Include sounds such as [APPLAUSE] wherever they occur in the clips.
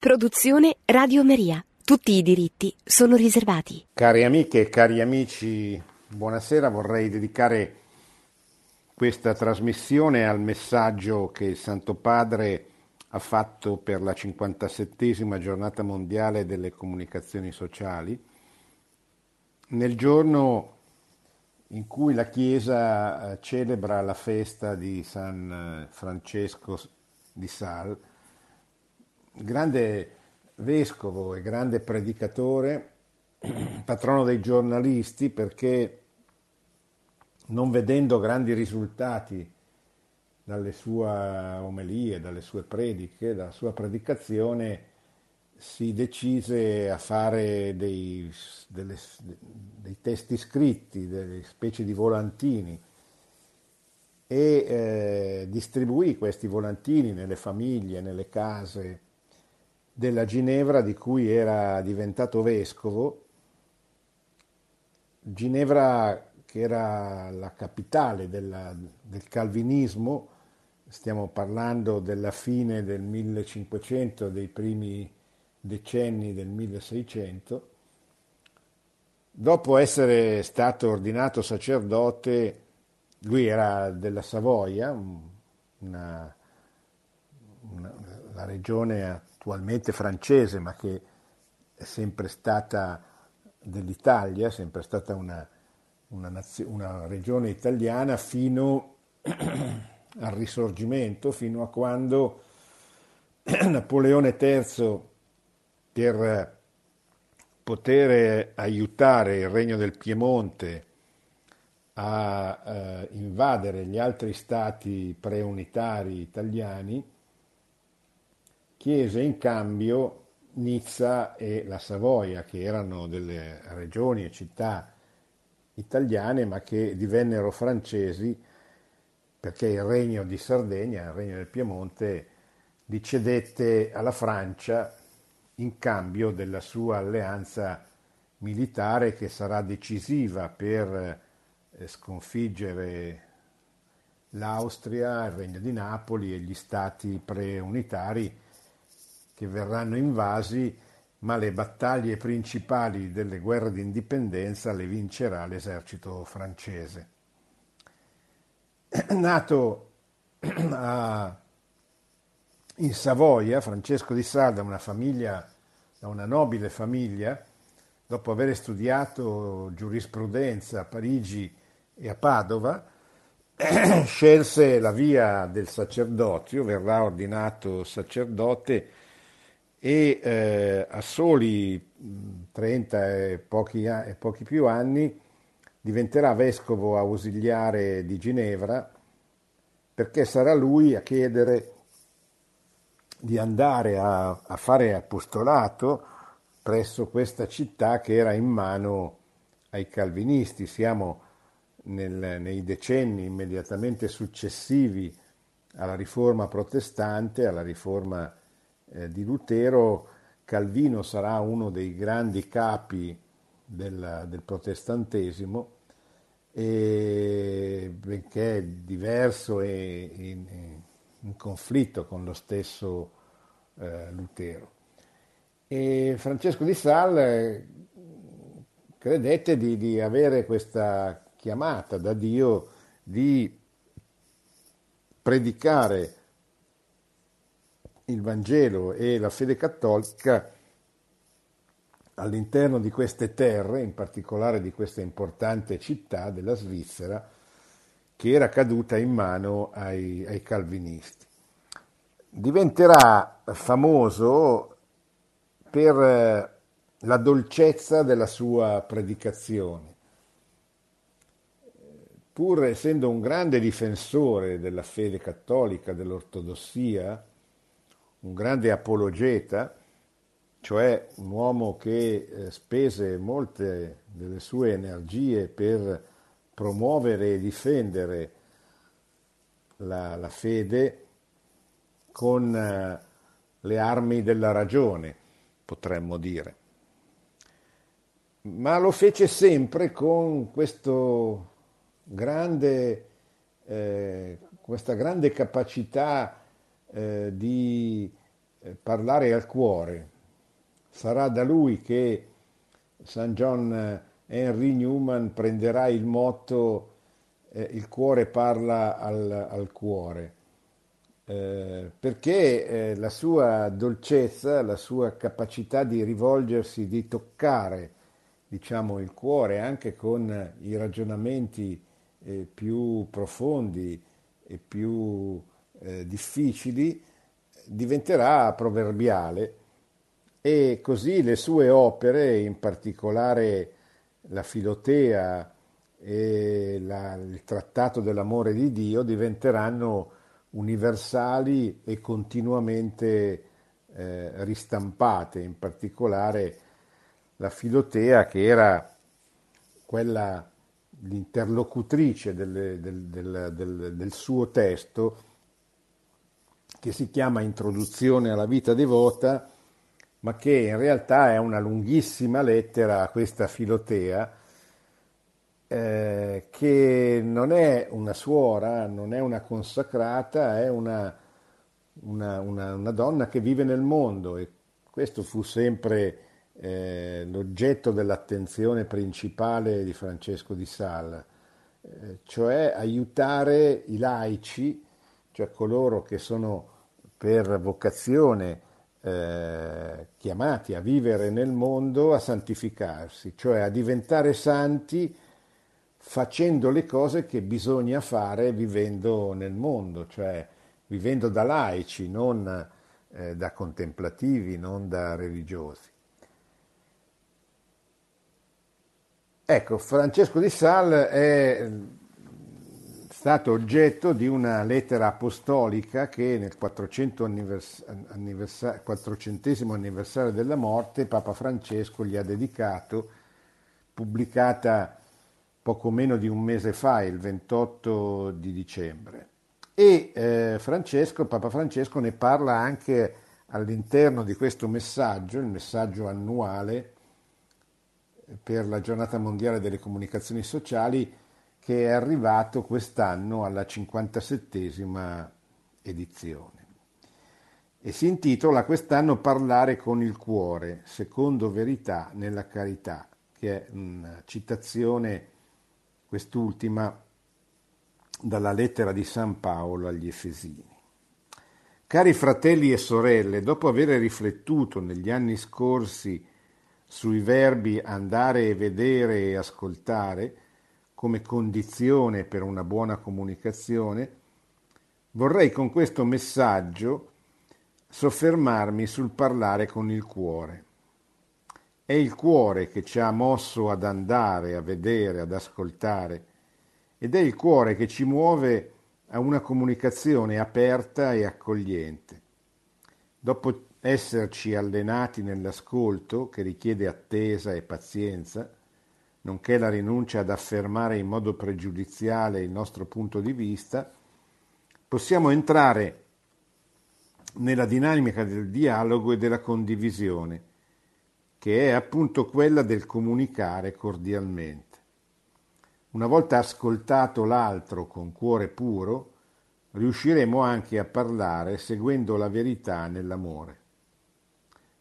Produzione Radio Maria. Tutti i diritti sono riservati. Cari amiche e cari amici, buonasera. Vorrei dedicare questa trasmissione al messaggio che il Santo Padre ha fatto per la 57esima giornata mondiale delle comunicazioni sociali, nel giorno in cui la Chiesa eh, celebra la festa di San Francesco di Sal, grande vescovo e grande predicatore, [CLEARS THROAT] patrono dei giornalisti, perché non vedendo grandi risultati dalle sue omelie, dalle sue prediche, dalla sua predicazione, si decise a fare dei, delle, dei testi scritti, delle specie di volantini e eh, distribuì questi volantini nelle famiglie, nelle case della Ginevra di cui era diventato vescovo. Ginevra che era la capitale della, del calvinismo, stiamo parlando della fine del 1500, dei primi decenni del 1600, dopo essere stato ordinato sacerdote, lui era della Savoia, una, una, la regione attualmente francese, ma che è sempre stata dell'Italia, è sempre stata una una, nazio- una regione italiana fino [CLEARS THROAT] al risorgimento, fino a quando [CLEARS THROAT] Napoleone III, per poter aiutare il regno del Piemonte a eh, invadere gli altri stati preunitari italiani, chiese in cambio Nizza e la Savoia, che erano delle regioni e città italiane ma che divennero francesi perché il regno di Sardegna, il regno del Piemonte, li cedette alla Francia in cambio della sua alleanza militare che sarà decisiva per eh, sconfiggere l'Austria, il regno di Napoli e gli stati preunitari che verranno invasi ma le battaglie principali delle guerre d'indipendenza le vincerà l'esercito francese. [CLEARS THROAT] Nato [CLEARS THROAT] a, in Savoia, Francesco di Salda, una famiglia, da una nobile famiglia, dopo aver studiato giurisprudenza a Parigi e a Padova, [CLEARS THROAT] scelse la via del sacerdozio, verrà ordinato sacerdote e eh, a soli 30 e pochi, e pochi, più anni diventerà vescovo ausiliare di Ginevra perché sarà lui a chiedere di andare a, a fare apostolato presso questa città che era in mano ai calvinisti. Siamo nel, nei decenni immediatamente successivi alla riforma protestante, alla riforma eh, di Lutero, Calvino sarà uno dei grandi capi del, del protestantesimo, e, benché è diverso e in, in, conflitto con lo stesso eh, Lutero. E Francesco di Sal credette di, di avere questa chiamata da Dio di predicare il Vangelo e la fede cattolica all'interno di queste terre, in particolare di questa importante città della Svizzera, che era caduta in mano ai, ai calvinisti. Diventerà famoso per eh, la dolcezza della sua predicazione. Pur essendo un grande difensore della fede cattolica, dell'ortodossia, un grande apologeta, cioè un uomo che eh, spese molte delle sue energie per promuovere e difendere la, la fede con eh, le armi della ragione, potremmo dire. Ma lo fece sempre con grande, eh, questa grande capacità eh, di eh, parlare al cuore. Sarà da lui che San John Henry Newman prenderà il motto eh, il cuore parla al, al cuore, eh, perché eh, la sua dolcezza, la sua capacità di rivolgersi, di toccare diciamo, il cuore anche con i ragionamenti eh, più profondi e più eh, difficili, diventerà proverbiale e così le sue opere, in particolare la Filotea, e la, il trattato dell'amore di Dio diventeranno universali e continuamente eh, ristampate, in particolare la Filotea che era quella l'interlocutrice del, del, del, del, suo testo che si chiama Introduzione alla vita devota, ma che in realtà è una lunghissima lettera a questa Filotea eh, che non è una suora, non è una consacrata, è una, una, una, una donna che vive nel mondo e questo fu sempre eh, l'oggetto dell'attenzione principale di Francesco di Sala, eh, cioè aiutare i laici, cioè coloro che sono per vocazione eh, chiamati a vivere nel mondo, a santificarsi, cioè a diventare santi facendo le cose che bisogna fare vivendo nel mondo, cioè vivendo da laici, non eh, da contemplativi, non da religiosi. Ecco, Francesco di Sal è stato oggetto di una lettera apostolica che nel 400 annivers- anniversa- 400 anniversario della morte Papa Francesco gli ha dedicato, pubblicata poco meno di un mese fa, il 28 di dicembre. E eh, Francesco, Papa Francesco ne parla anche all'interno di questo messaggio, il messaggio annuale per la giornata mondiale delle comunicazioni sociali, che è arrivato quest'anno alla 57esima edizione. E si intitola quest'anno Parlare con il cuore, secondo verità nella carità, che è una citazione quest'ultima dalla lettera di San Paolo agli Efesini. Cari fratelli e sorelle, dopo aver riflettuto negli anni scorsi sui verbi andare e vedere e ascoltare come condizione per una buona comunicazione, vorrei con questo messaggio soffermarmi sul parlare con il cuore è il cuore che ci ha mosso ad andare, a vedere, ad ascoltare ed è il cuore che ci muove a una comunicazione aperta e accogliente. Dopo esserci allenati nell'ascolto, che richiede attesa e pazienza, nonché la rinuncia ad affermare in modo pregiudiziale il nostro punto di vista, possiamo entrare nella dinamica del dialogo e della condivisione, che è appunto quella del comunicare cordialmente. Una volta ascoltato l'altro con cuore puro, riusciremo anche a parlare seguendo la verità nell'amore.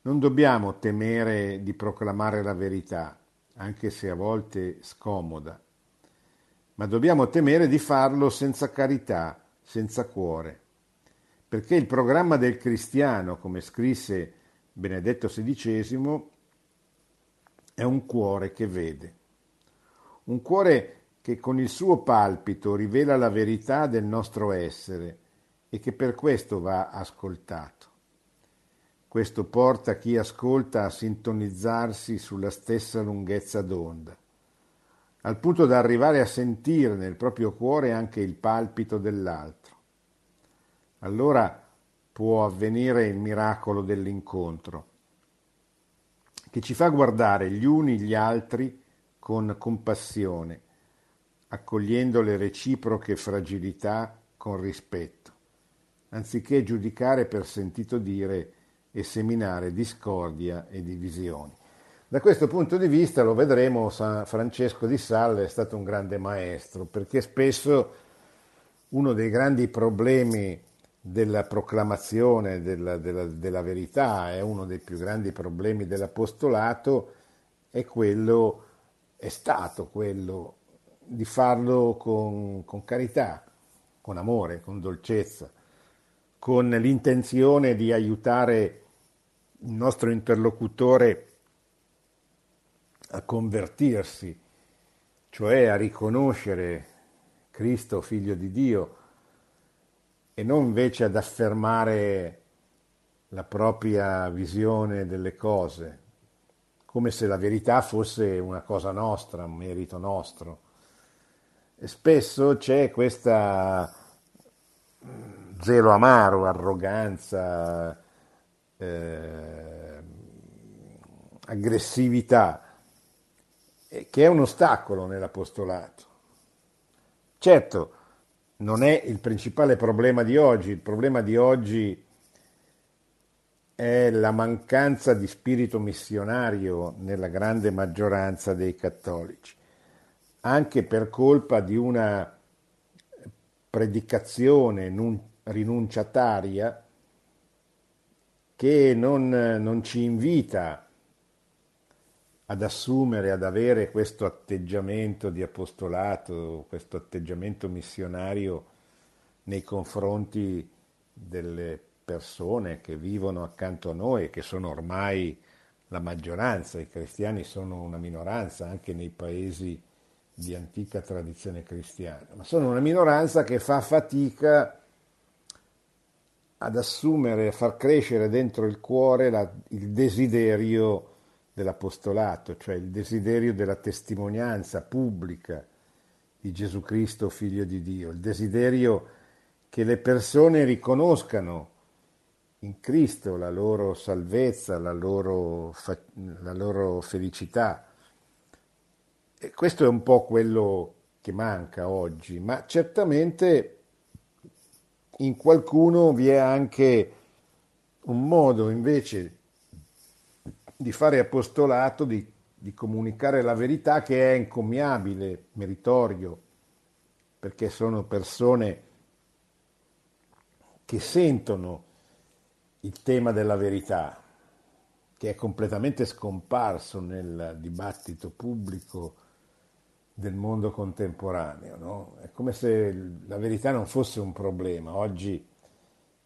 Non dobbiamo temere di proclamare la verità, anche se a volte scomoda, ma dobbiamo temere di farlo senza carità, senza cuore, perché il programma del cristiano, come scrisse Benedetto XVI, è un cuore che vede. Un cuore che con il suo palpito rivela la verità del nostro essere e che per questo va ascoltato. Questo porta chi ascolta a sintonizzarsi sulla stessa lunghezza d'onda, al punto da arrivare a sentire nel proprio cuore anche il palpito dell'altro. Allora può avvenire il miracolo dell'incontro che ci fa guardare gli uni gli altri con compassione, accogliendo le reciproche fragilità con rispetto, anziché giudicare per sentito dire e seminare discordia e divisioni. Da questo punto di vista lo vedremo, San Francesco di Sales è stato un grande maestro, perché spesso uno dei grandi problemi della proclamazione della, della, della, verità, è uno dei più grandi problemi dell'apostolato, è quello, è stato quello di farlo con, con carità, con amore, con dolcezza, con l'intenzione di aiutare il nostro interlocutore a convertirsi, cioè a riconoscere Cristo figlio di Dio e non invece ad affermare la propria visione delle cose, come se la verità fosse una cosa nostra, un merito nostro. E spesso c'è questa zelo amaro, arroganza, eh, aggressività, eh, che è un ostacolo nell'apostolato. Certo, non è il principale problema di oggi, il problema di oggi è la mancanza di spirito missionario nella grande maggioranza dei cattolici, anche per colpa di una predicazione rinunciataria che non, non ci invita ad assumere, ad avere questo atteggiamento di apostolato, questo atteggiamento missionario nei confronti delle persone che vivono accanto a noi che sono ormai la maggioranza, i cristiani sono una minoranza anche nei paesi di antica tradizione cristiana, ma sono una minoranza che fa fatica ad assumere, a far crescere dentro il cuore la, il desiderio dell'apostolato, cioè il desiderio della testimonianza pubblica di Gesù Cristo, figlio di Dio, il desiderio che le persone riconoscano in Cristo la loro salvezza, la loro, la loro felicità. E questo è un po' quello che manca oggi, ma certamente in qualcuno vi è anche un modo invece di fare apostolato, di, di comunicare la verità che è incommiabile, meritorio, perché sono persone che sentono il tema della verità, che è completamente scomparso nel dibattito pubblico del mondo contemporaneo. No? È come se la verità non fosse un problema. Oggi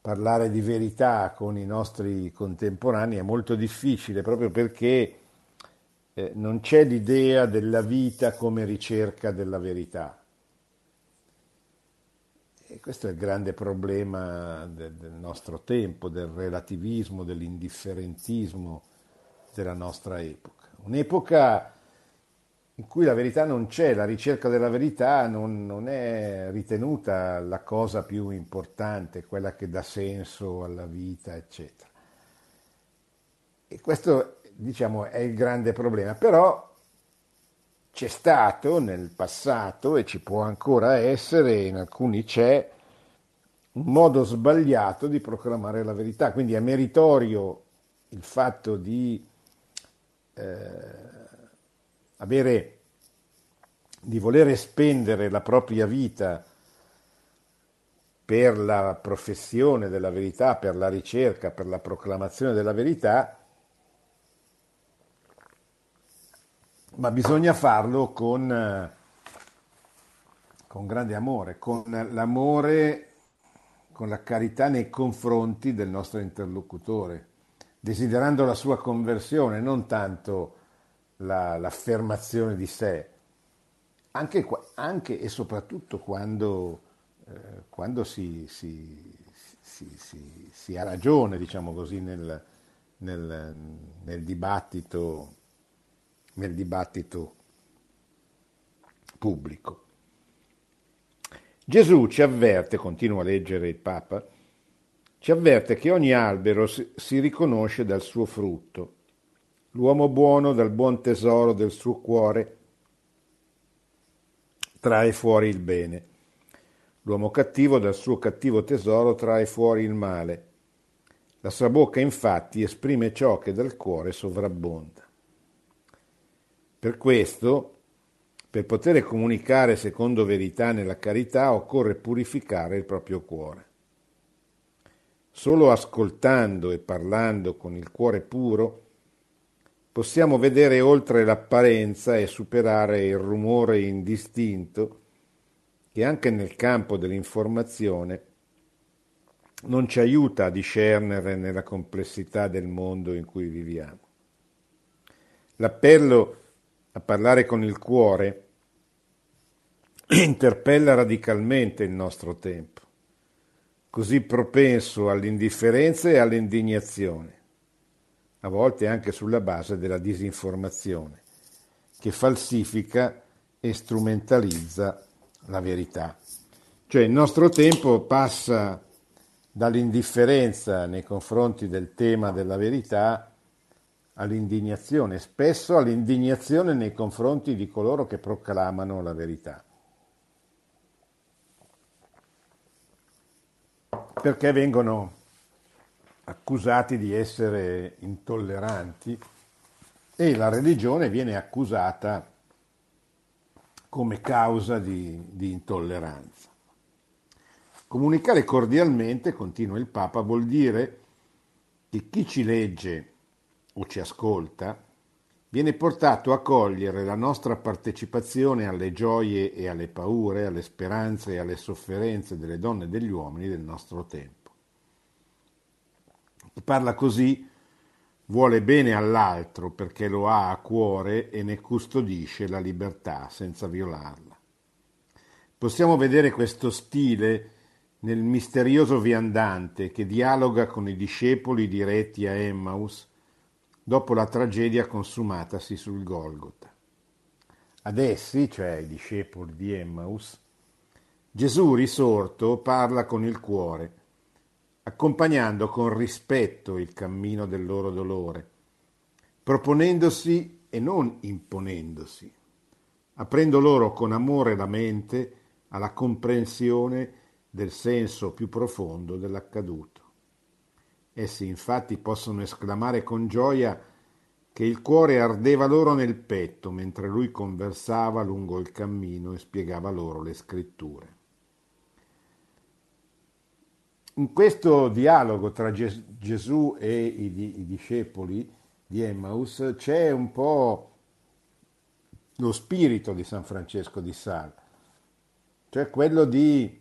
parlare di verità con i nostri contemporanei è molto difficile proprio perché eh, non c'è l'idea della vita come ricerca della verità. E questo è il grande problema del, del nostro tempo, del relativismo, dell'indifferentismo della nostra epoca. Un'epoca in cui la verità non c'è, la ricerca della verità non, non, è ritenuta la cosa più importante, quella che dà senso alla vita, eccetera. E questo, diciamo, è il grande problema. Però c'è stato nel passato e ci può ancora essere, in alcuni c'è, un modo sbagliato di proclamare la verità. Quindi è meritorio il fatto di... Eh, avere, di volere spendere la propria vita per la professione della verità, per la ricerca, per la proclamazione della verità, ma bisogna farlo con, con grande amore, con l'amore, con la carità nei confronti del nostro interlocutore, desiderando la sua conversione, non tanto la, l'affermazione di sé, anche, anche, e soprattutto quando, eh, quando si, si, si, si, ha ragione, diciamo così, nel, nel, nel, dibattito, nel dibattito pubblico. Gesù ci avverte, continua a leggere il Papa, ci avverte che ogni albero si riconosce dal suo frutto L'uomo buono dal buon tesoro del suo cuore trae fuori il bene. L'uomo cattivo dal suo cattivo tesoro trae fuori il male. La sua bocca infatti esprime ciò che dal cuore sovrabbonda. Per questo, per poter comunicare secondo verità nella carità, occorre purificare il proprio cuore. Solo ascoltando e parlando con il cuore puro possiamo vedere oltre l'apparenza e superare il rumore indistinto che anche nel campo dell'informazione non ci aiuta a discernere nella complessità del mondo in cui viviamo. L'appello a parlare con il cuore interpella radicalmente il nostro tempo, così propenso all'indifferenza e all'indignazione, a volte anche sulla base della disinformazione, che falsifica e strumentalizza la verità. Cioè il nostro tempo passa dall'indifferenza nei confronti del tema della verità all'indignazione, spesso all'indignazione nei confronti di coloro che proclamano la verità. Perché vengono accusati di essere intolleranti e la religione viene accusata come causa di, di intolleranza. Comunicare cordialmente, continua il Papa, vuol dire che chi ci legge o ci ascolta viene portato a cogliere la nostra partecipazione alle gioie e alle paure, alle speranze e alle sofferenze delle donne e degli uomini del nostro tempo. Parla così vuole bene all'altro perché lo ha a cuore e ne custodisce la libertà senza violarla. Possiamo vedere questo stile nel misterioso viandante che dialoga con i discepoli diretti a Emmaus dopo la tragedia consumatasi sul Golgota. Ad essi, cioè ai discepoli di Emmaus, Gesù risorto parla con il cuore, accompagnando con rispetto il cammino del loro dolore, proponendosi e non imponendosi, aprendo loro con amore la mente alla comprensione del senso più profondo dell'accaduto. Essi infatti possono esclamare con gioia che il cuore ardeva loro nel petto mentre lui conversava lungo il cammino e spiegava loro le scritture. In questo dialogo tra Gesù e i, discepoli di Emmaus c'è un po' lo spirito di San Francesco di Sal, cioè quello di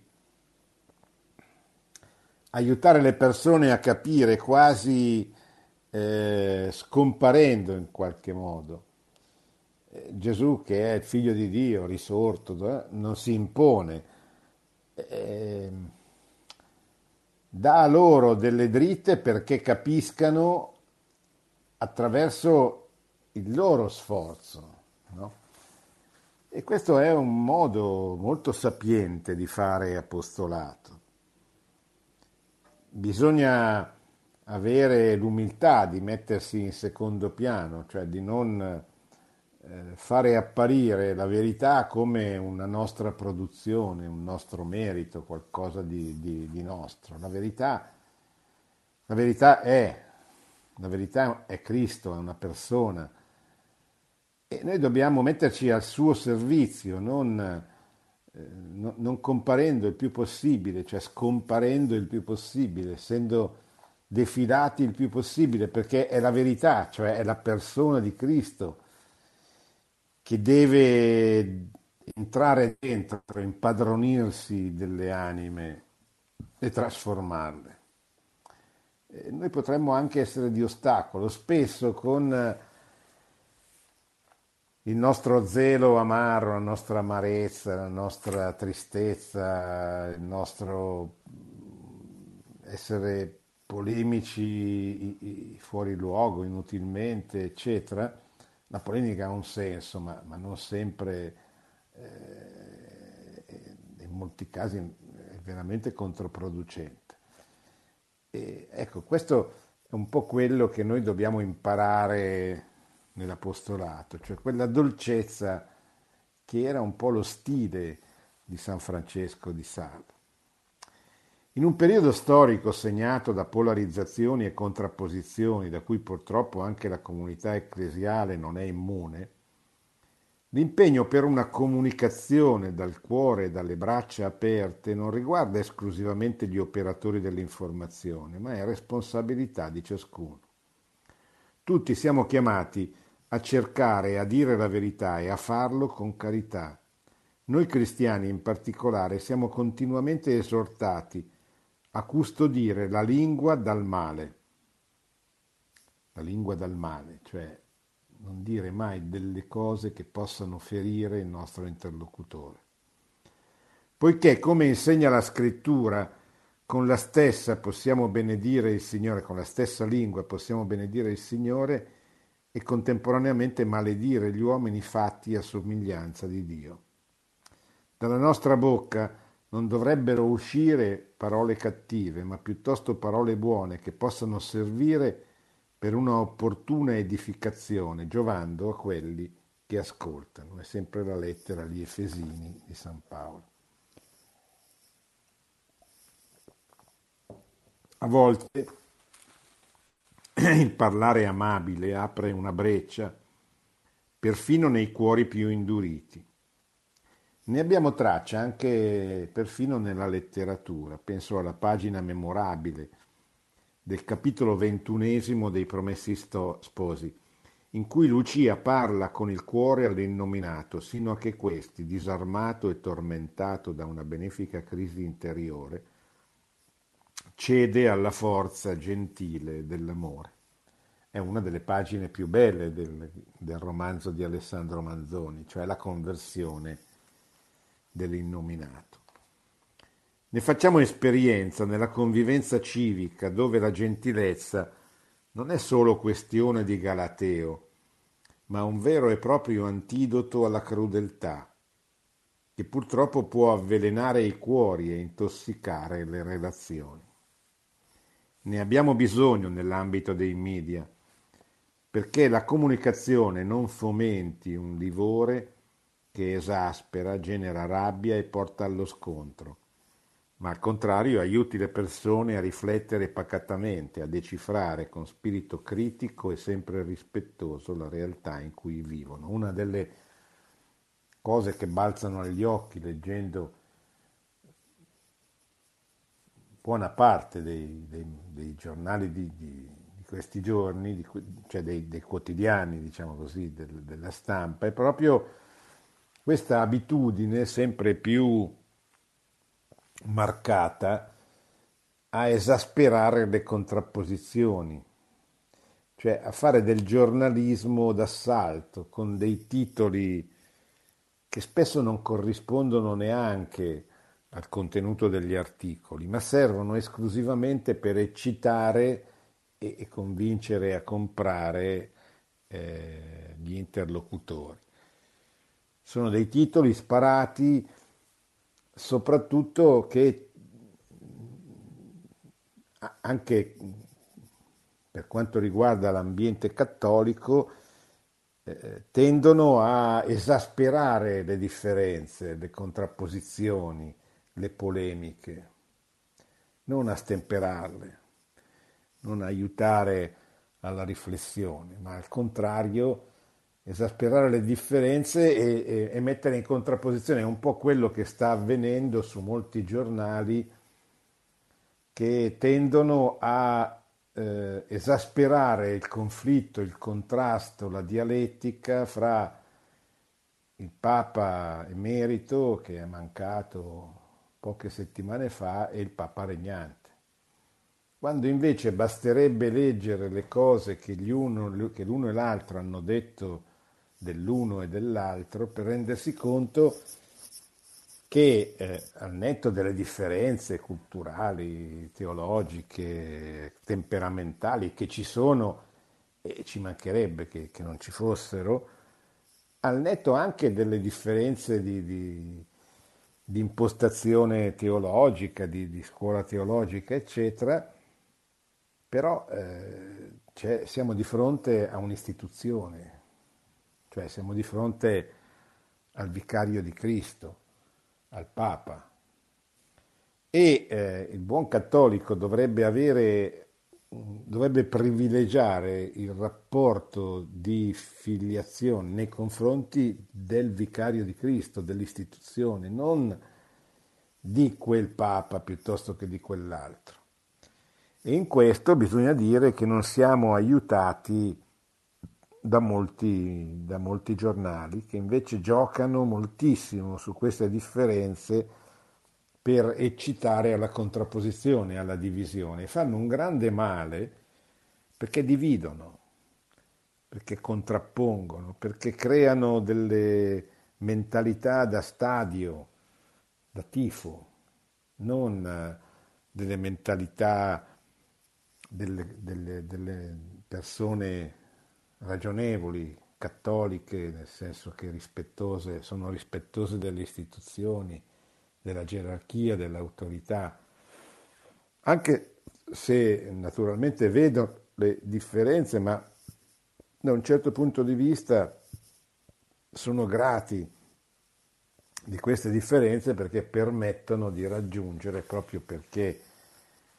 aiutare le persone a capire quasi eh, scomparendo in qualche modo. Eh, Gesù che è il figlio di Dio, risorto, eh, non si impone, eh, dà loro delle dritte perché capiscano attraverso il loro sforzo. No? E questo è un modo molto sapiente di fare apostolato bisogna avere l'umiltà di mettersi in secondo piano, cioè di non fare apparire la verità come una nostra produzione, un nostro merito, qualcosa di, di, di nostro. La verità, la verità è, la verità è Cristo, è una persona e noi dobbiamo metterci al suo servizio, non eh, no, non comparendo il più possibile, cioè scomparendo il più possibile, essendo defilati il più possibile, perché è la verità, cioè è la persona di Cristo che deve entrare dentro, impadronirsi delle anime e trasformarle. E noi potremmo anche essere di ostacolo, spesso con il nostro zelo amaro, la nostra amarezza, la nostra tristezza, il nostro essere polemici fuori luogo, inutilmente, eccetera. La polemica ha un senso, ma, ma non sempre, eh, in molti casi è veramente controproducente. E, ecco, questo è un po' quello che noi dobbiamo imparare nell'apostolato, cioè quella dolcezza che era un po' lo stile di San Francesco di Sales. In un periodo storico segnato da polarizzazioni e contrapposizioni, da cui purtroppo anche la comunità ecclesiale non è immune, L'impegno per una comunicazione dal cuore e dalle braccia aperte non riguarda esclusivamente gli operatori dell'informazione, ma è responsabilità di ciascuno. Tutti siamo chiamati a cercare e a dire la verità e a farlo con carità. Noi cristiani in particolare siamo continuamente esortati a custodire la lingua dal male. La lingua dal male, cioè non dire mai delle cose che possano ferire il nostro interlocutore. Poiché, come insegna la scrittura, con la stessa possiamo benedire il Signore, con la stessa lingua possiamo benedire il Signore e contemporaneamente maledire gli uomini fatti a somiglianza di Dio. Dalla nostra bocca non dovrebbero uscire parole cattive, ma piuttosto parole buone che possano servire per una opportuna edificazione, giovando a quelli che ascoltano. È sempre la lettera agli Efesini di San Paolo. A volte il parlare amabile apre una breccia perfino nei cuori più induriti. Ne abbiamo traccia anche perfino nella letteratura, penso alla pagina memorabile del capitolo ventunesimo dei Promessi Sposi, in cui Lucia parla con il cuore all'innominato, sino a che questi, disarmato e tormentato da una benefica crisi interiore, cede alla forza gentile dell'amore. È una delle pagine più belle del, del romanzo di Alessandro Manzoni, cioè la conversione dell'innominato. Ne facciamo esperienza nella convivenza civica dove la gentilezza non è solo questione di galateo, ma un vero e proprio antidoto alla crudeltà, che purtroppo può avvelenare i cuori e intossicare le relazioni. Ne abbiamo bisogno nell'ambito dei media, perché la comunicazione non fomenti un livore che esaspera, genera rabbia e porta allo scontro ma al contrario aiuti le persone a riflettere pacatamente, a decifrare con spirito critico e sempre rispettoso la realtà in cui vivono. Una delle cose che balzano agli occhi leggendo buona parte dei, dei, dei giornali di, di, di, questi giorni, di, cioè dei, dei, quotidiani, diciamo così, del, della stampa, è proprio questa abitudine sempre più marcata a esasperare le contrapposizioni, cioè a fare del giornalismo d'assalto con dei titoli che spesso non corrispondono neanche al contenuto degli articoli, ma servono esclusivamente per eccitare e, convincere a comprare eh, gli interlocutori. Sono dei titoli sparati soprattutto che anche per quanto riguarda l'ambiente cattolico eh, tendono a esasperare le differenze, le contrapposizioni, le polemiche, non a stemperarle, non aiutare alla riflessione, ma al contrario esasperare le differenze e, e, e, mettere in contrapposizione un po' quello che sta avvenendo su molti giornali che tendono a eh, esasperare il conflitto, il contrasto, la dialettica fra il Papa emerito che è mancato poche settimane fa e il Papa regnante. Quando invece basterebbe leggere le cose che, uno, che l'uno e l'altro hanno detto dell'uno e dell'altro per rendersi conto che eh, al netto delle differenze culturali, teologiche, temperamentali che ci sono e ci mancherebbe che, che non ci fossero, al netto anche delle differenze di, di, di impostazione teologica, di, di, scuola teologica, eccetera, però eh, siamo di fronte a un'istituzione, cioè siamo di fronte al vicario di Cristo, al Papa. E eh, il buon cattolico dovrebbe avere dovrebbe privilegiare il rapporto di filiazione nei confronti del vicario di Cristo, dell'istituzione, non di quel Papa piuttosto che di quell'altro. E in questo bisogna dire che non siamo aiutati da molti, da molti giornali che invece giocano moltissimo su queste differenze per eccitare alla contrapposizione, alla divisione. Fanno un grande male perché dividono, perché contrappongono, perché creano delle mentalità da stadio, da tifo, non delle mentalità delle, delle, delle persone ragionevoli, cattoliche, nel senso che rispettose, sono rispettose delle istituzioni, della gerarchia, dell'autorità, anche se naturalmente vedo le differenze, ma da un certo punto di vista sono grati di queste differenze perché permettono di raggiungere, proprio perché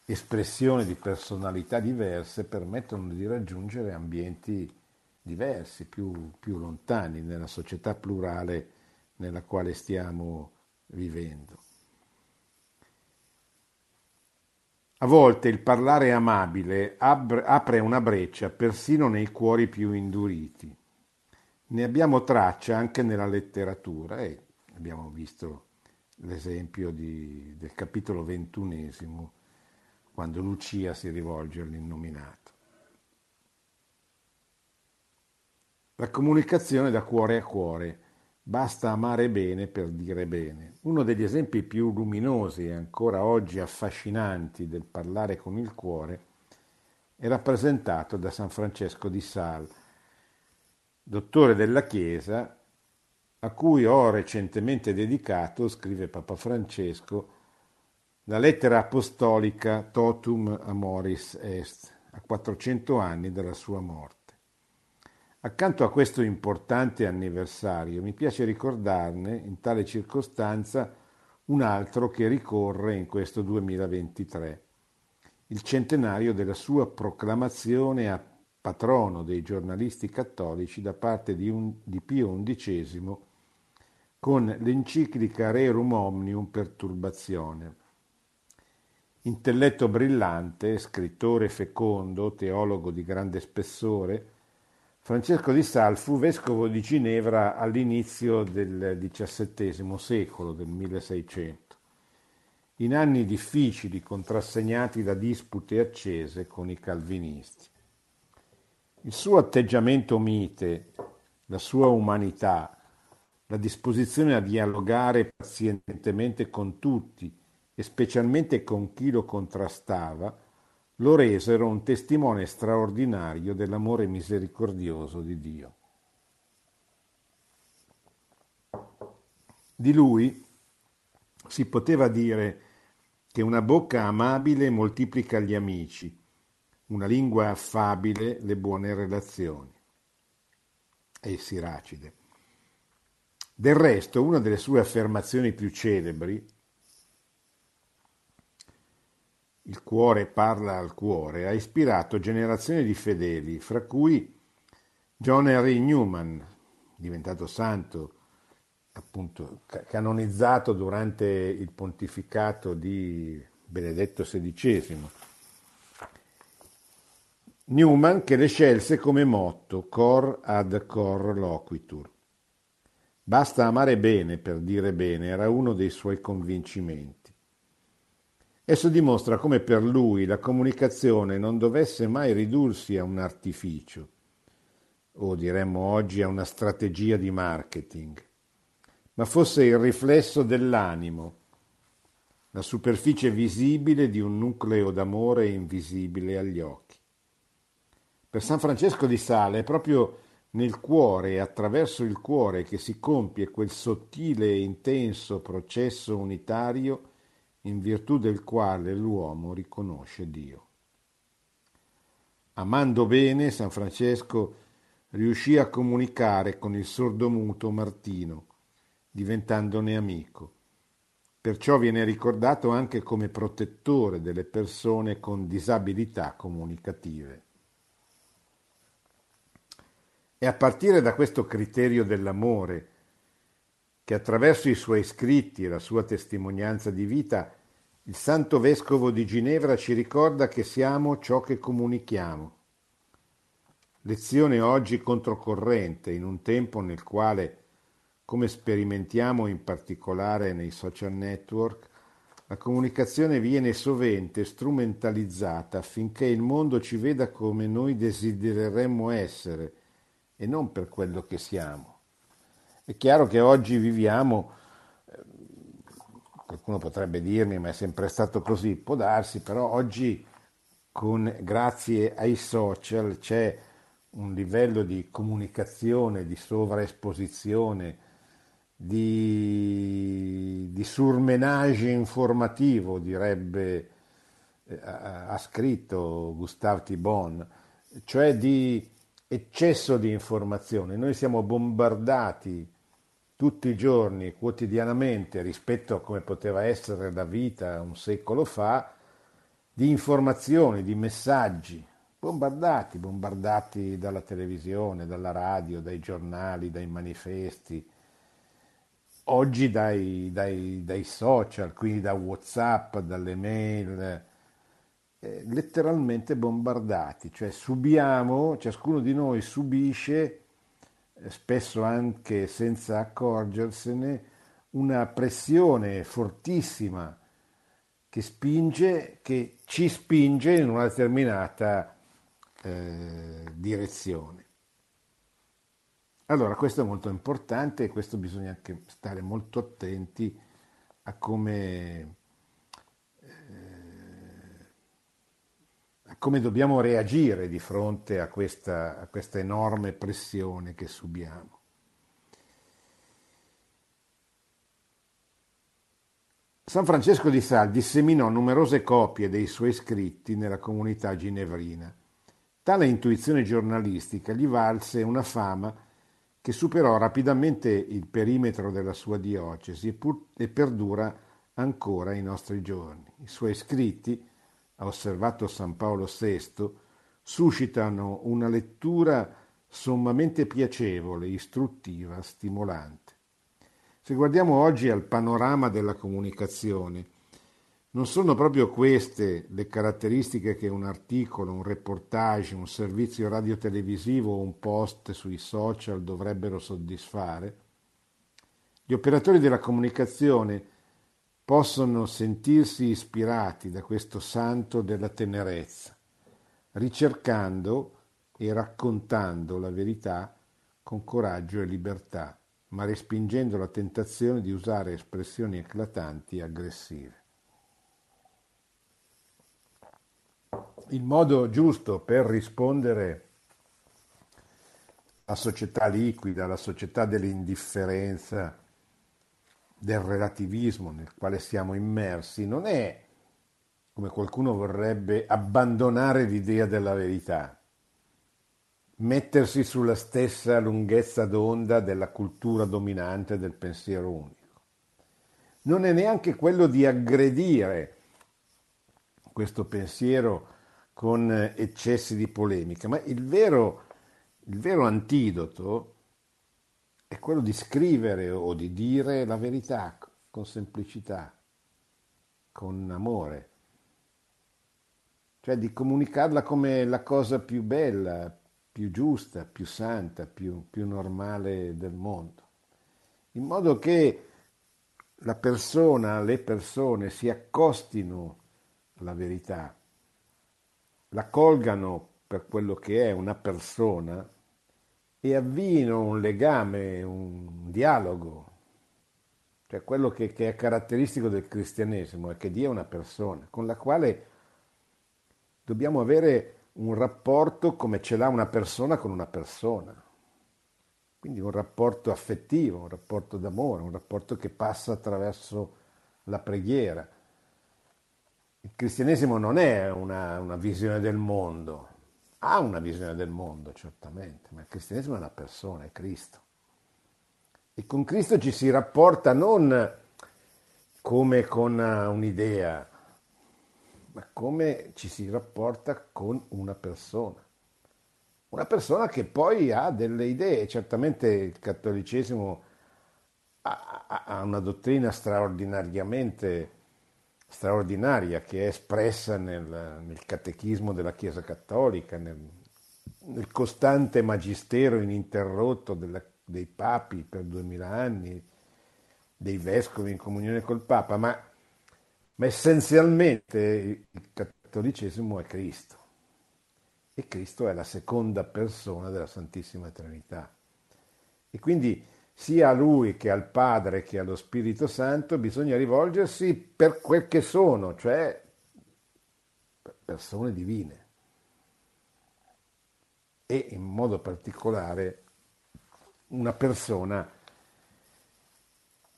espressioni di personalità diverse, permettono di raggiungere ambienti diversi, più, più lontani nella società plurale nella quale stiamo vivendo. A volte il parlare amabile apre una breccia persino nei cuori più induriti. Ne abbiamo traccia anche nella letteratura e abbiamo visto l'esempio di, del capitolo ventunesimo, quando Lucia si rivolge all'innominato. La comunicazione da cuore a cuore. Basta amare bene per dire bene. Uno degli esempi più luminosi e ancora oggi affascinanti del parlare con il cuore è rappresentato da San Francesco di Sal, dottore della Chiesa, a cui ho recentemente dedicato, scrive Papa Francesco, la lettera apostolica Totum Amoris Est, a 400 anni dalla sua morte. Accanto a questo importante anniversario mi piace ricordarne in tale circostanza un altro che ricorre in questo 2023, il centenario della sua proclamazione a patrono dei giornalisti cattolici da parte di, un, di Pio XI con l'enciclica Rerum Omnium Perturbazione. Intelletto brillante, scrittore fecondo, teologo di grande spessore, Francesco di Sal fu vescovo di Ginevra all'inizio del XVII secolo, del 1600, in anni difficili contrassegnati da dispute accese con i calvinisti. Il suo atteggiamento mite, la sua umanità, la disposizione a dialogare pazientemente con tutti e specialmente con chi lo contrastava, lo resero un testimone straordinario dell'amore misericordioso di Dio. Di lui si poteva dire che una bocca amabile moltiplica gli amici, una lingua affabile le buone relazioni. E Siracide. Del resto, una delle sue affermazioni più celebri Il cuore parla al cuore ha ispirato generazioni di fedeli, fra cui John Henry Newman, diventato santo, appunto canonizzato durante il pontificato di Benedetto XVI. Newman che le scelse come motto cor ad cor loquitur. Basta amare bene per dire bene, era uno dei suoi convincimenti. Esso dimostra come per lui la comunicazione non dovesse mai ridursi a un artificio, o diremmo oggi a una strategia di marketing, ma fosse il riflesso dell'animo, la superficie visibile di un nucleo d'amore invisibile agli occhi. Per San Francesco di Sale è proprio nel cuore e attraverso il cuore che si compie quel sottile e intenso processo unitario in virtù del quale l'uomo riconosce Dio. Amando bene, San Francesco riuscì a comunicare con il sordomuto Martino, diventandone amico, perciò viene ricordato anche come protettore delle persone con disabilità comunicative. È a partire da questo criterio dell'amore che attraverso i suoi scritti e la sua testimonianza di vita il Santo Vescovo di Ginevra ci ricorda che siamo ciò che comunichiamo. Lezione oggi controcorrente in un tempo nel quale, come sperimentiamo in particolare nei social network, la comunicazione viene sovente strumentalizzata affinché il mondo ci veda come noi desidereremmo essere e non per quello che siamo. È chiaro che oggi viviamo qualcuno potrebbe dirmi ma è sempre stato così, può darsi, però oggi con, grazie ai social c'è un livello di comunicazione, di sovraesposizione, di, di surmenage informativo, direbbe, eh, ha scritto Gustave Thibon, cioè di eccesso di informazione. Noi siamo bombardati tutti i giorni, quotidianamente, rispetto a come poteva essere la vita un secolo fa, di informazioni, di messaggi, bombardati, bombardati dalla televisione, dalla radio, dai giornali, dai manifesti, oggi dai, dai, dai social, quindi da Whatsapp, dalle mail, eh, letteralmente bombardati, cioè subiamo, ciascuno di noi subisce spesso anche senza accorgersene, una pressione fortissima che spinge, che ci spinge in una determinata eh, direzione. Allora, questo è molto importante e questo bisogna anche stare molto attenti a come come dobbiamo reagire di fronte a questa, a questa enorme pressione che subiamo. San Francesco di Sal disseminò numerose copie dei suoi scritti nella comunità ginevrina. Tale intuizione giornalistica gli valse una fama che superò rapidamente il perimetro della sua diocesi e, pur, e perdura ancora ai nostri giorni. I suoi scritti, ha osservato San Paolo VI, suscitano una lettura sommamente piacevole, istruttiva, stimolante. Se guardiamo oggi al panorama della comunicazione, non sono proprio queste le caratteristiche che un articolo, un reportage, un servizio radiotelevisivo o un post sui social dovrebbero soddisfare? Gli operatori della comunicazione possono sentirsi ispirati da questo santo della tenerezza, ricercando e raccontando la verità con coraggio e libertà, ma respingendo la tentazione di usare espressioni eclatanti e aggressive. Il modo giusto per rispondere alla società liquida, alla società dell'indifferenza, del relativismo nel quale siamo immersi non è, come qualcuno vorrebbe, abbandonare l'idea della verità, mettersi sulla stessa lunghezza d'onda della cultura dominante del pensiero unico. Non è neanche quello di aggredire questo pensiero con eccessi di polemica, ma il vero, il vero antidoto è quello di scrivere o di dire la verità con semplicità, con amore, cioè di comunicarla come la cosa più bella, più giusta, più santa, più, più normale del mondo, in modo che la persona, le persone si accostino alla verità, la colgano per quello che è una persona e avvino un legame, un dialogo. Cioè quello che, che è caratteristico del cristianesimo è che Dio è una persona con la quale dobbiamo avere un rapporto come ce l'ha una persona con una persona. Quindi un rapporto affettivo, un rapporto d'amore, un rapporto che passa attraverso la preghiera. Il cristianesimo non è una, una visione del mondo, ha una visione del mondo, certamente, ma il cristianesimo è una persona, è Cristo. E con Cristo ci si rapporta non come con un'idea, ma come ci si rapporta con una persona. Una persona che poi ha delle idee, certamente il cattolicesimo ha, ha una dottrina straordinariamente straordinaria che è espressa nel, nel catechismo della Chiesa Cattolica, nel, nel costante magistero ininterrotto della, dei papi per duemila anni, dei vescovi in comunione col Papa, ma, ma essenzialmente il cattolicesimo è Cristo e Cristo è la seconda persona della Santissima Trinità. E quindi sia a Lui che al Padre che allo Spirito Santo bisogna rivolgersi per quel che sono, cioè persone divine. E in modo particolare una persona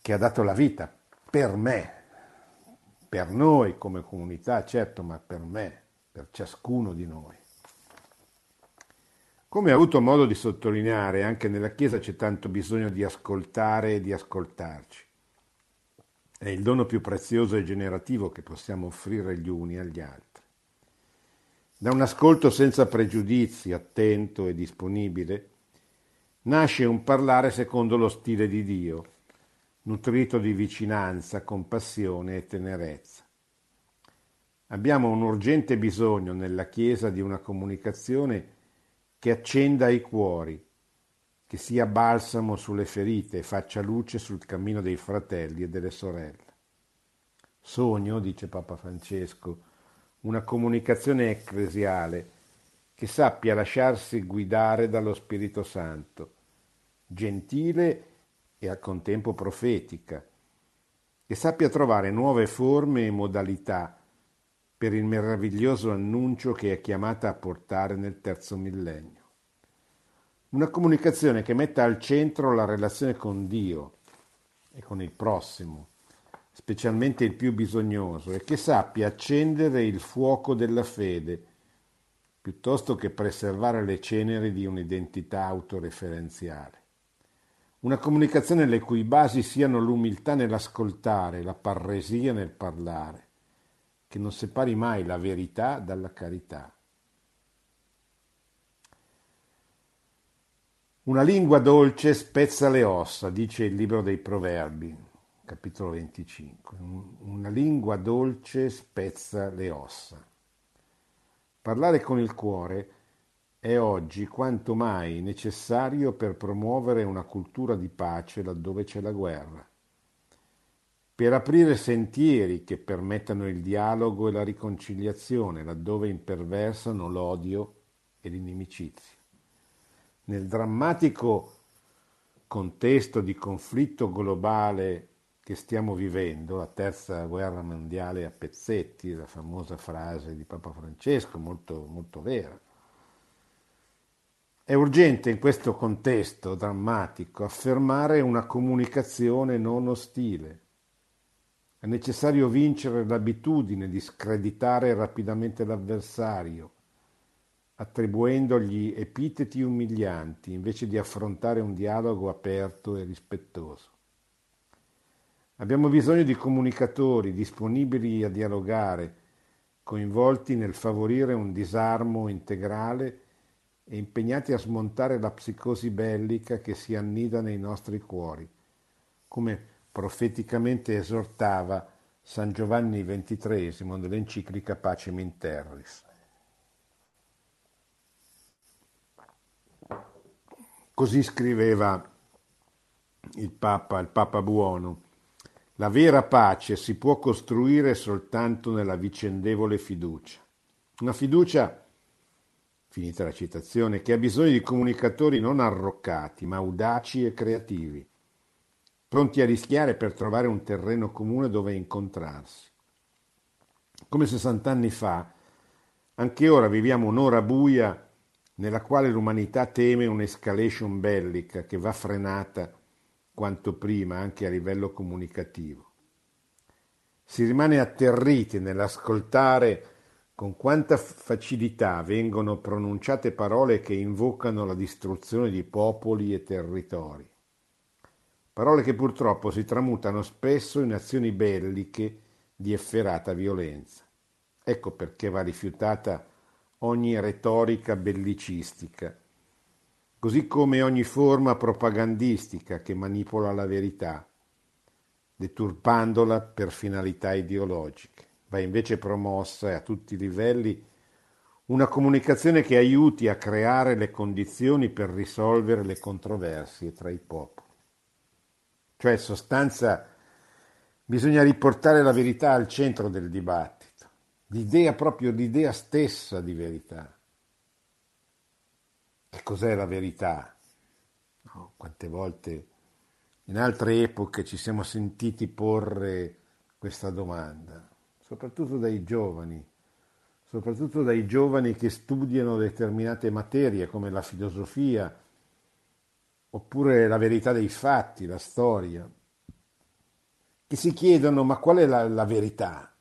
che ha dato la vita per me, per noi come comunità, certo, ma per me, per ciascuno di noi. Come ha avuto modo di sottolineare, anche nella Chiesa c'è tanto bisogno di ascoltare e di ascoltarci. È il dono più prezioso e generativo che possiamo offrire gli uni agli altri. Da un ascolto senza pregiudizi, attento e disponibile, nasce un parlare secondo lo stile di Dio, nutrito di vicinanza, compassione e tenerezza. Abbiamo un urgente bisogno nella Chiesa di una comunicazione che accenda i cuori, che sia balsamo sulle ferite e faccia luce sul cammino dei fratelli e delle sorelle. Sogno, dice Papa Francesco, una comunicazione ecclesiale che sappia lasciarsi guidare dallo Spirito Santo, gentile e al contempo profetica, che sappia trovare nuove forme e modalità per il meraviglioso annuncio che è chiamata a portare nel terzo millennio. Una comunicazione che metta al centro la relazione con Dio e con il prossimo, specialmente il più bisognoso, e che sappia accendere il fuoco della fede, piuttosto che preservare le ceneri di un'identità autoreferenziale. Una comunicazione le cui basi siano l'umiltà nell'ascoltare, la parresia nel parlare, che non separi mai la verità dalla carità. Una lingua dolce spezza le ossa, dice il libro dei Proverbi, capitolo 25. Una lingua dolce spezza le ossa. Parlare con il cuore è oggi quanto mai necessario per promuovere una cultura di pace laddove c'è la guerra per aprire sentieri che permettano il dialogo e la riconciliazione laddove imperversano l'odio e l'inimicizia. Nel drammatico contesto di conflitto globale che stiamo vivendo, la terza guerra mondiale a pezzetti, la famosa frase di Papa Francesco, molto, molto vera, è urgente in questo contesto drammatico affermare una comunicazione non ostile, è necessario vincere l'abitudine di screditare rapidamente l'avversario, attribuendogli epiteti umilianti invece di affrontare un dialogo aperto e rispettoso. Abbiamo bisogno di comunicatori disponibili a dialogare, coinvolti nel favorire un disarmo integrale e impegnati a smontare la psicosi bellica che si annida nei nostri cuori, come profeticamente esortava San Giovanni XXIII nell'enciclica Pacem in Terris. Così scriveva il Papa, il Papa Buono. La vera pace si può costruire soltanto nella vicendevole fiducia. Una fiducia, finita la citazione, che ha bisogno di comunicatori non arroccati, ma audaci e creativi pronti a rischiare per trovare un terreno comune dove incontrarsi. Come 60 anni fa, anche ora viviamo un'ora buia nella quale l'umanità teme un'escalation bellica che va frenata quanto prima anche a livello comunicativo. Si rimane atterriti nell'ascoltare con quanta facilità vengono pronunciate parole che invocano la distruzione di popoli e territori parole che purtroppo si tramutano spesso in azioni belliche di efferata violenza. Ecco perché va rifiutata ogni retorica bellicistica, così come ogni forma propagandistica che manipola la verità, deturpandola per finalità ideologiche. Va invece promossa a tutti i livelli una comunicazione che aiuti a creare le condizioni per risolvere le controversie tra i popoli. Cioè, in sostanza, bisogna riportare la verità al centro del dibattito, l'idea proprio, l'idea stessa di verità. Che cos'è la verità? No, quante volte in altre epoche ci siamo sentiti porre questa domanda, soprattutto dai giovani soprattutto dai giovani che studiano determinate materie come la filosofia oppure la verità dei fatti, la storia, che si chiedono ma qual è la, la verità?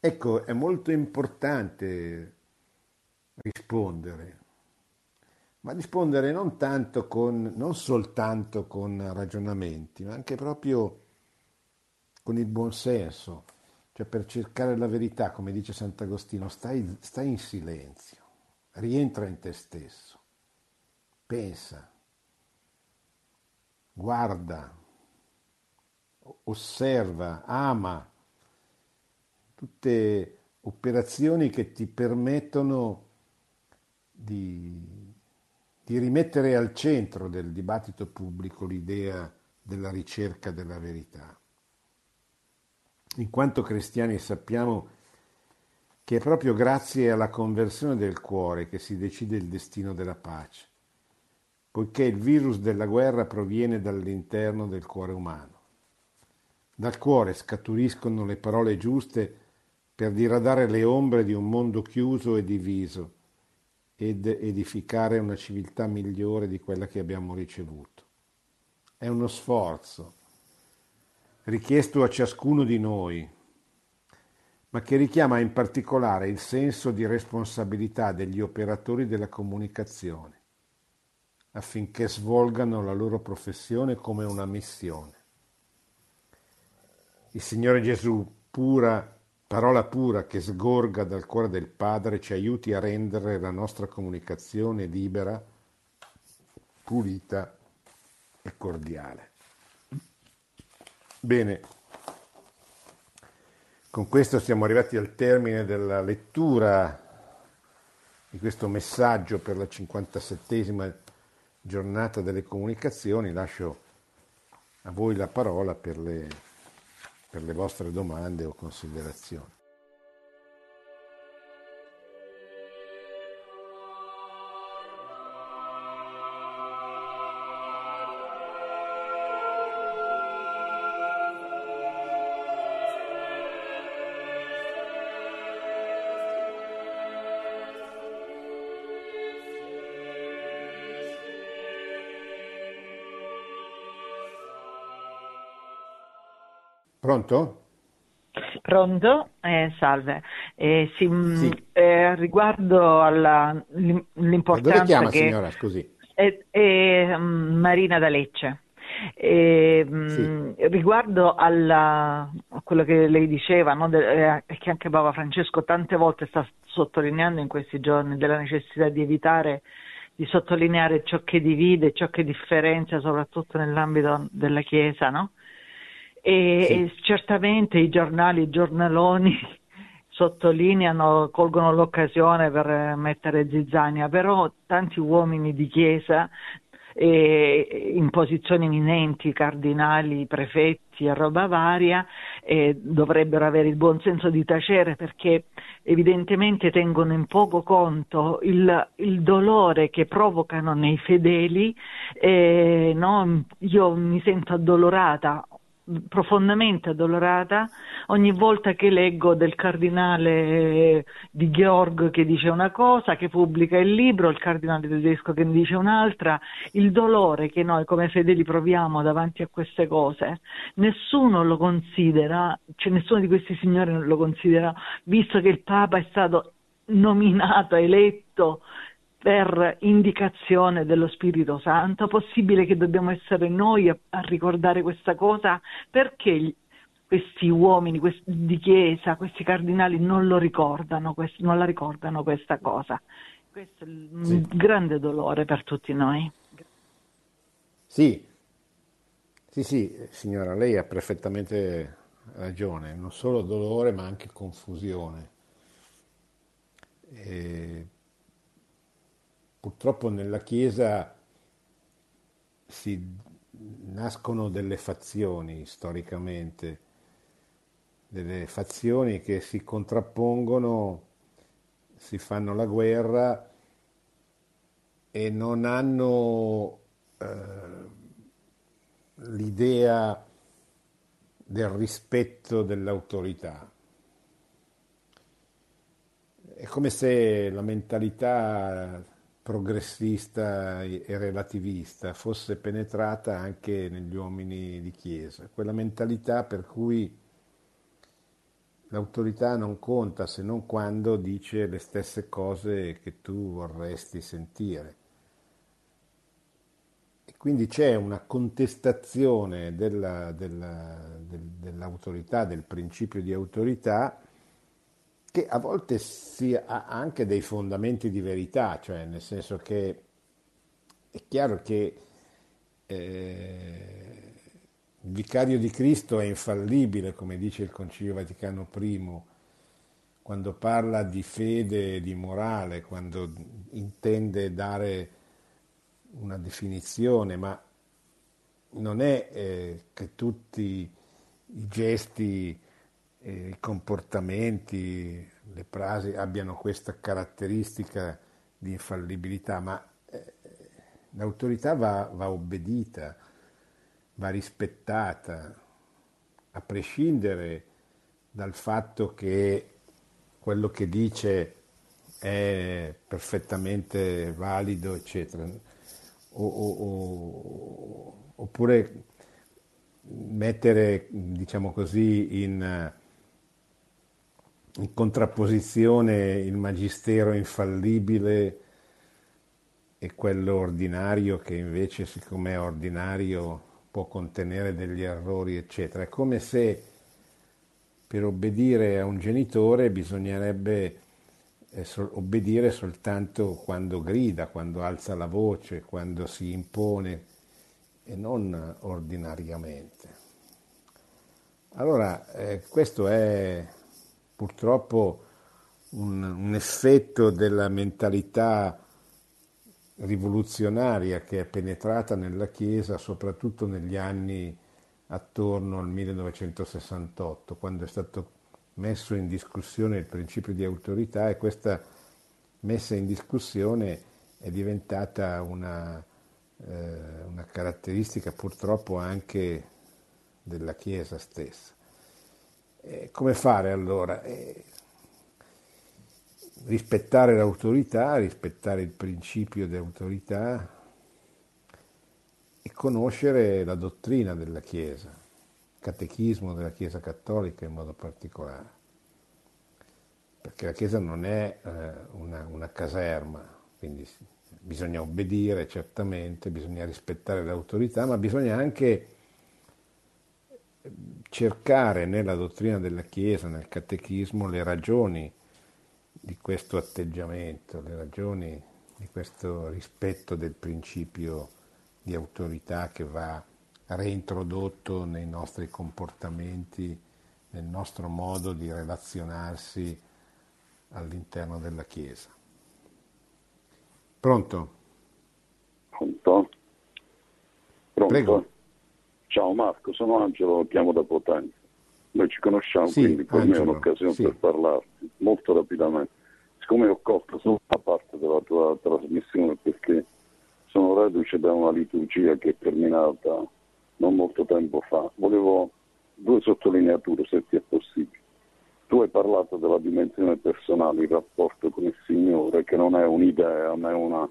Ecco, è molto importante rispondere, ma rispondere non, tanto con, non soltanto con ragionamenti, ma anche proprio con il buonsenso cioè per cercare la verità, come dice Sant'Agostino, stai, stai in silenzio, rientra in te stesso, pensa, guarda, osserva, ama, tutte operazioni che ti permettono di, di rimettere al centro del dibattito pubblico l'idea della ricerca della verità. In quanto cristiani sappiamo che è proprio grazie alla conversione del cuore che si decide il destino della pace, poiché il virus della guerra proviene dall'interno del cuore umano. Dal cuore scaturiscono le parole giuste per diradare le ombre di un mondo chiuso e diviso ed edificare una civiltà migliore di quella che abbiamo ricevuto. È uno sforzo richiesto a ciascuno di noi, ma che richiama in particolare il senso di responsabilità degli operatori della comunicazione, affinché svolgano la loro professione come una missione. Il Signore Gesù, pura, parola pura che sgorga dal cuore del Padre, ci aiuti a rendere la nostra comunicazione libera, pulita e cordiale. Bene, con questo siamo arrivati al termine della lettura di questo messaggio per la 57esima giornata delle comunicazioni. Lascio a voi la parola per le, per le vostre domande o considerazioni. Pronto? Pronto? Eh, salve. Eh, sì, mm, sì. Eh, riguardo all'importanza Dove chiama che... signora, scusi? È, è mm, Marina da Lecce. E, mm, sì. Riguardo alla, a quello che lei diceva, no, de, eh, che anche Papa Francesco tante volte sta sottolineando in questi giorni, della necessità di evitare di sottolineare ciò che divide, ciò che differenzia, soprattutto nell'ambito della Chiesa, no? E, sì. e certamente i giornali, i giornaloni [LAUGHS] sottolineano, colgono l'occasione per mettere zizzania, però tanti uomini di chiesa eh, in posizioni eminenti, cardinali, prefetti e roba varia, eh, dovrebbero avere il buon senso di tacere perché evidentemente tengono in poco conto il, il dolore che provocano nei fedeli. Eh, no? Io mi sento addolorata profondamente addolorata ogni volta che leggo del cardinale di Georg che dice una cosa, che pubblica il libro, il cardinale tedesco che ne dice un'altra, il dolore che noi come fedeli proviamo davanti a queste cose, nessuno lo considera, cioè nessuno di questi signori lo considera, visto che il Papa è stato nominato, eletto per indicazione dello Spirito Santo? Possibile che dobbiamo essere noi a, a ricordare questa cosa? Perché questi uomini questi, di chiesa, questi cardinali non lo ricordano, quest, non la ricordano questa cosa? Questo è un sì. grande dolore per tutti noi. Sì, sì, sì, signora, lei ha perfettamente ragione, non solo dolore ma anche confusione. E purtroppo nella Chiesa si nascono delle fazioni storicamente, delle fazioni che si contrappongono, si fanno la guerra e non hanno eh, l'idea del rispetto dell'autorità. È come se la mentalità progressista e relativista fosse penetrata anche negli uomini di chiesa, quella mentalità per cui l'autorità non conta se non quando dice le stesse cose che tu vorresti sentire. E quindi c'è una contestazione della, della, del, dell'autorità, del principio di autorità, che a volte ha anche dei fondamenti di verità, cioè nel senso che è chiaro che eh, il vicario di Cristo è infallibile, come dice il Concilio Vaticano I, quando parla di fede e di morale, quando intende dare una definizione, ma non è eh, che tutti i gesti i comportamenti, le frasi abbiano questa caratteristica di infallibilità, ma eh, l'autorità va, va obbedita, va rispettata, a prescindere dal fatto che quello che dice è perfettamente valido, eccetera. O, o, o, oppure mettere, diciamo così, in, in contrapposizione il magistero infallibile e quello ordinario che invece siccome è ordinario può contenere degli errori eccetera. È come se per obbedire a un genitore bisognerebbe eh, obbedire soltanto quando grida, quando alza la voce, quando si impone e non ordinariamente. Allora, eh, questo è purtroppo un, un effetto della mentalità rivoluzionaria che è penetrata nella Chiesa soprattutto negli anni attorno al 1968, quando è stato messo in discussione il principio di autorità e questa messa in discussione è diventata una, eh, una caratteristica purtroppo anche della Chiesa stessa. Eh, come fare allora? Eh, rispettare l'autorità, rispettare il principio di autorità e conoscere la dottrina della Chiesa, il catechismo della Chiesa cattolica in modo particolare. Perché la Chiesa non è eh, una, una caserma, quindi bisogna obbedire certamente, bisogna rispettare l'autorità, ma bisogna anche cercare nella dottrina della Chiesa, nel catechismo, le ragioni di questo atteggiamento, le ragioni di questo rispetto del principio di autorità che va reintrodotto nei nostri comportamenti, nel nostro modo di relazionarsi all'interno della Chiesa. Pronto? Pronto? Pronto? Prego. Ciao Marco, sono Angelo, chiamo da Potenza. Noi ci conosciamo, sì, quindi per Angelo, me è un'occasione sì. per parlarti, molto rapidamente. Siccome ho colto solo una parte della tua trasmissione perché sono reduce da una liturgia che è terminata non molto tempo fa, volevo due sottolineature se ti è possibile. Tu hai parlato della dimensione personale, il rapporto con il Signore, che non è un'idea, ma è una,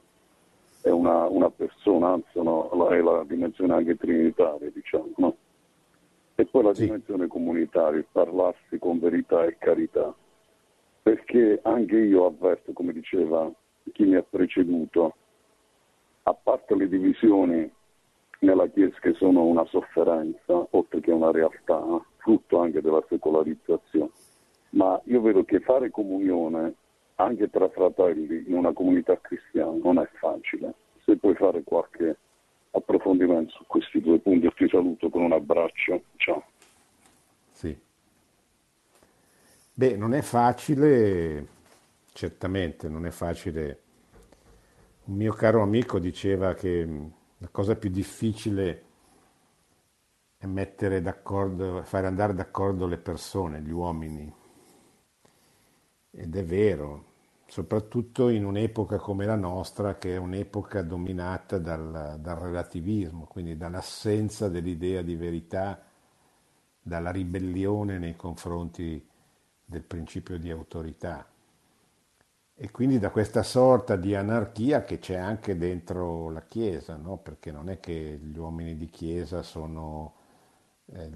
è una, una persona, anzi no, è la dimensione anche trinitaria, diciamo. No? E poi la Sì. dimensione comunitaria, il parlarsi con verità e carità. Perché anche io avverto, come diceva chi mi ha preceduto, a parte le divisioni nella Chiesa che sono una sofferenza, oltre che una realtà, frutto anche della secolarizzazione, ma io vedo che fare comunione anche tra fratelli in una comunità cristiana non è facile. Se puoi fare qualche approfondimento su questi due punti, ti saluto con un abbraccio. Ciao. Sì. Beh, non è facile, certamente non è facile. Un mio caro amico diceva che la cosa più difficile è mettere d'accordo, fare andare d'accordo le persone, gli uomini. Ed è vero, soprattutto in un'epoca come la nostra, che è un'epoca dominata dal, dal relativismo, quindi dall'assenza dell'idea di verità, dalla ribellione nei confronti del principio di autorità e quindi da questa sorta di anarchia che c'è anche dentro la Chiesa, no? perché non è che gli uomini di Chiesa sono, eh,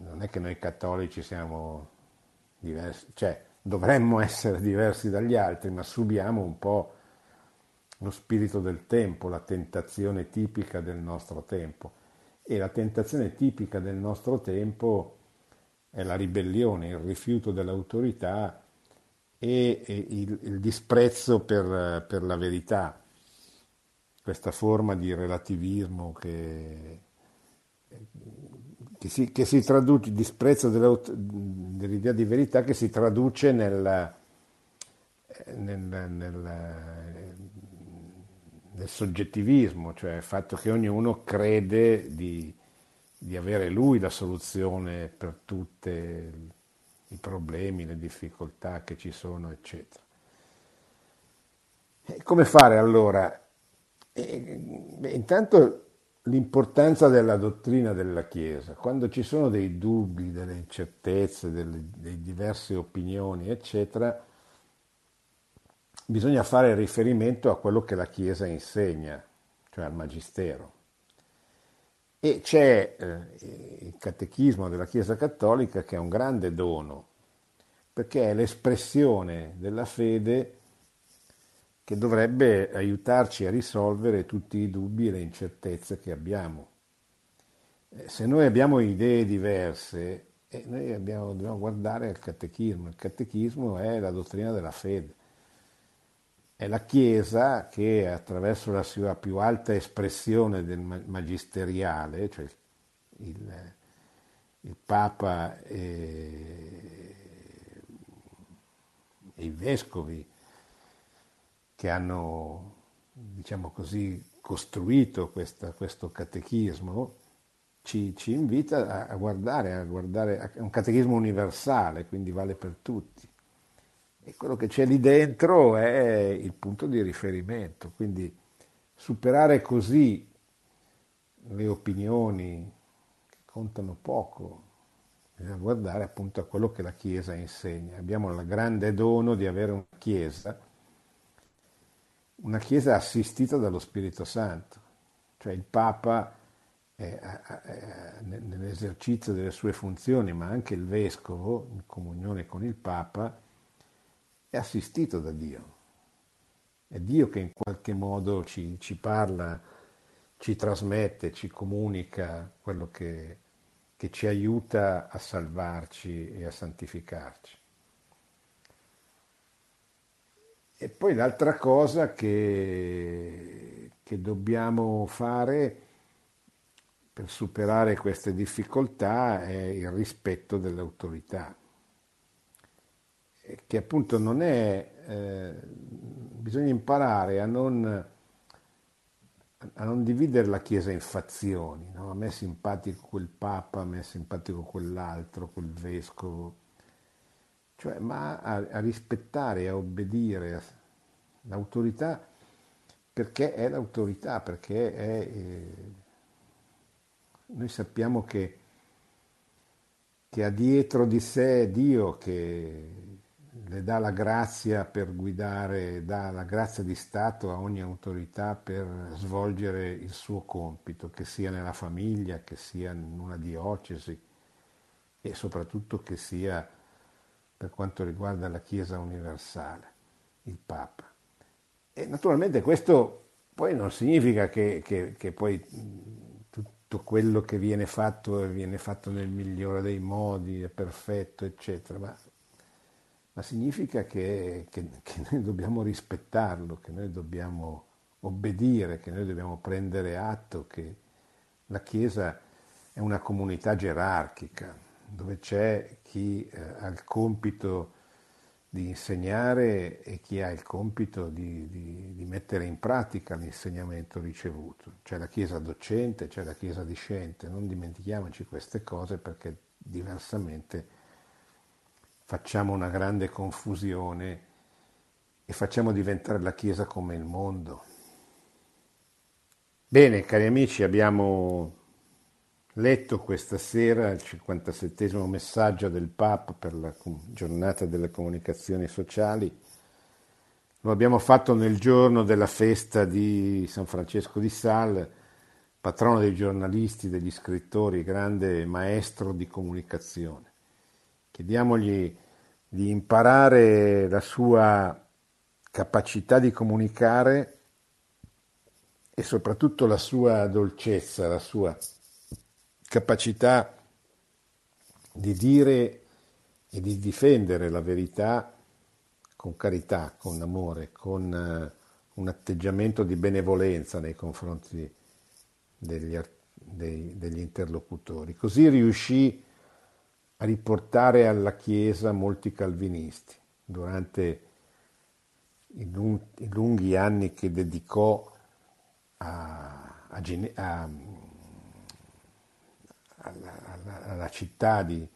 non è che noi cattolici siamo diversi, cioè dovremmo essere diversi dagli altri, ma subiamo un po' lo spirito del tempo, la tentazione tipica del nostro tempo. E la tentazione tipica del nostro tempo è la ribellione, il rifiuto dell'autorità e, il, il, disprezzo per, per, la verità, questa forma di relativismo che, che, si, che si, traduce, disprezzo dell'idea di verità che si traduce nel, nel, nel, nel soggettivismo, cioè il fatto che ognuno crede di, di avere lui la soluzione per tutte i problemi, le difficoltà che ci sono, eccetera. E come fare allora? E, beh, intanto l'importanza della dottrina della Chiesa. Quando ci sono dei dubbi, delle incertezze, delle, delle diverse opinioni, eccetera, bisogna fare riferimento a quello che la Chiesa insegna, cioè al Magistero. E c'è eh, il catechismo della Chiesa Cattolica che è un grande dono, perché è l'espressione della fede che dovrebbe aiutarci a risolvere tutti i dubbi e le incertezze che abbiamo. Eh, se noi abbiamo idee diverse, eh, noi abbiamo, dobbiamo guardare al catechismo. Il catechismo è la dottrina della fede. È la Chiesa che attraverso la sua più alta espressione del magisteriale, cioè il, il Papa e, e i vescovi che hanno, diciamo così, costruito questa, questo catechismo, ci, ci invita a, a, guardare, a guardare, è un catechismo universale, quindi vale per tutti e quello che c'è lì dentro è il punto di riferimento, quindi superare così le opinioni che contano poco, bisogna guardare appunto a quello che la Chiesa insegna. Abbiamo il grande dono di avere una Chiesa, una Chiesa assistita dallo Spirito Santo, cioè il Papa è, è, nell'esercizio delle sue funzioni, ma anche il Vescovo, in comunione con il Papa, è assistito da Dio. È Dio che in qualche modo ci, ci parla, ci trasmette, ci comunica quello che, che ci aiuta a salvarci e a santificarci. E poi l'altra cosa che, che, dobbiamo fare per superare queste difficoltà è il rispetto dell'autorità che appunto non è, eh, bisogna imparare a non, a non, dividere la Chiesa in fazioni, no? a me è simpatico quel Papa, a me è simpatico quell'altro, quel Vescovo, cioè, ma a, a rispettare, a obbedire l'autorità perché è l'autorità, perché è... Eh, noi sappiamo che, che ha dietro di sé Dio che le dà la grazia per guidare, dà la grazia di Stato a ogni autorità per svolgere il suo compito, che sia nella famiglia, che sia in una diocesi e soprattutto che sia per quanto riguarda la Chiesa universale, il Papa. E naturalmente questo poi non significa che, che, che poi tutto quello che viene fatto viene fatto nel migliore dei modi, è perfetto, eccetera, ma, ma significa che, che, che noi dobbiamo rispettarlo, che noi dobbiamo obbedire, che noi dobbiamo prendere atto che la Chiesa è una comunità gerarchica, dove c'è chi eh, ha il compito di insegnare e chi ha il compito di, di, di, mettere in pratica l'insegnamento ricevuto. C'è la Chiesa docente, c'è la Chiesa discente, non dimentichiamoci queste cose perché diversamente facciamo una grande confusione e facciamo diventare la Chiesa come il mondo. Bene, cari amici, abbiamo letto questa sera il 57 messaggio del Papa per la giornata delle comunicazioni sociali. Lo abbiamo fatto nel giorno della festa di San Francesco di Sal, patrono dei giornalisti, degli scrittori, grande maestro di comunicazione. Chiediamogli di imparare la sua capacità di comunicare e soprattutto la sua dolcezza, la sua capacità di dire e di difendere la verità con carità, con amore, con uh, un atteggiamento di benevolenza nei confronti degli, dei, degli interlocutori. Così riuscì a riportare alla Chiesa molti calvinisti durante i lunghi anni che dedicò a, a, a alla, alla città di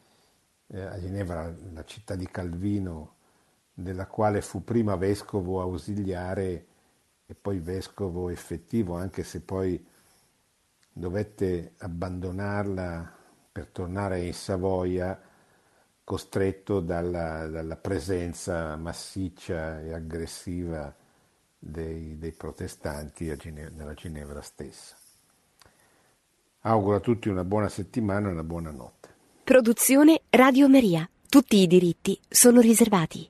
eh, a Ginevra, la città di Calvino, della quale fu prima vescovo ausiliare e poi vescovo effettivo, anche se poi dovette abbandonarla per tornare in Savoia, costretto dalla, dalla presenza massiccia e aggressiva dei, dei protestanti Ginevra, nella Ginevra stessa. Auguro a tutti una buona settimana e una buona notte. Produzione Radio Maria. Tutti i diritti sono riservati.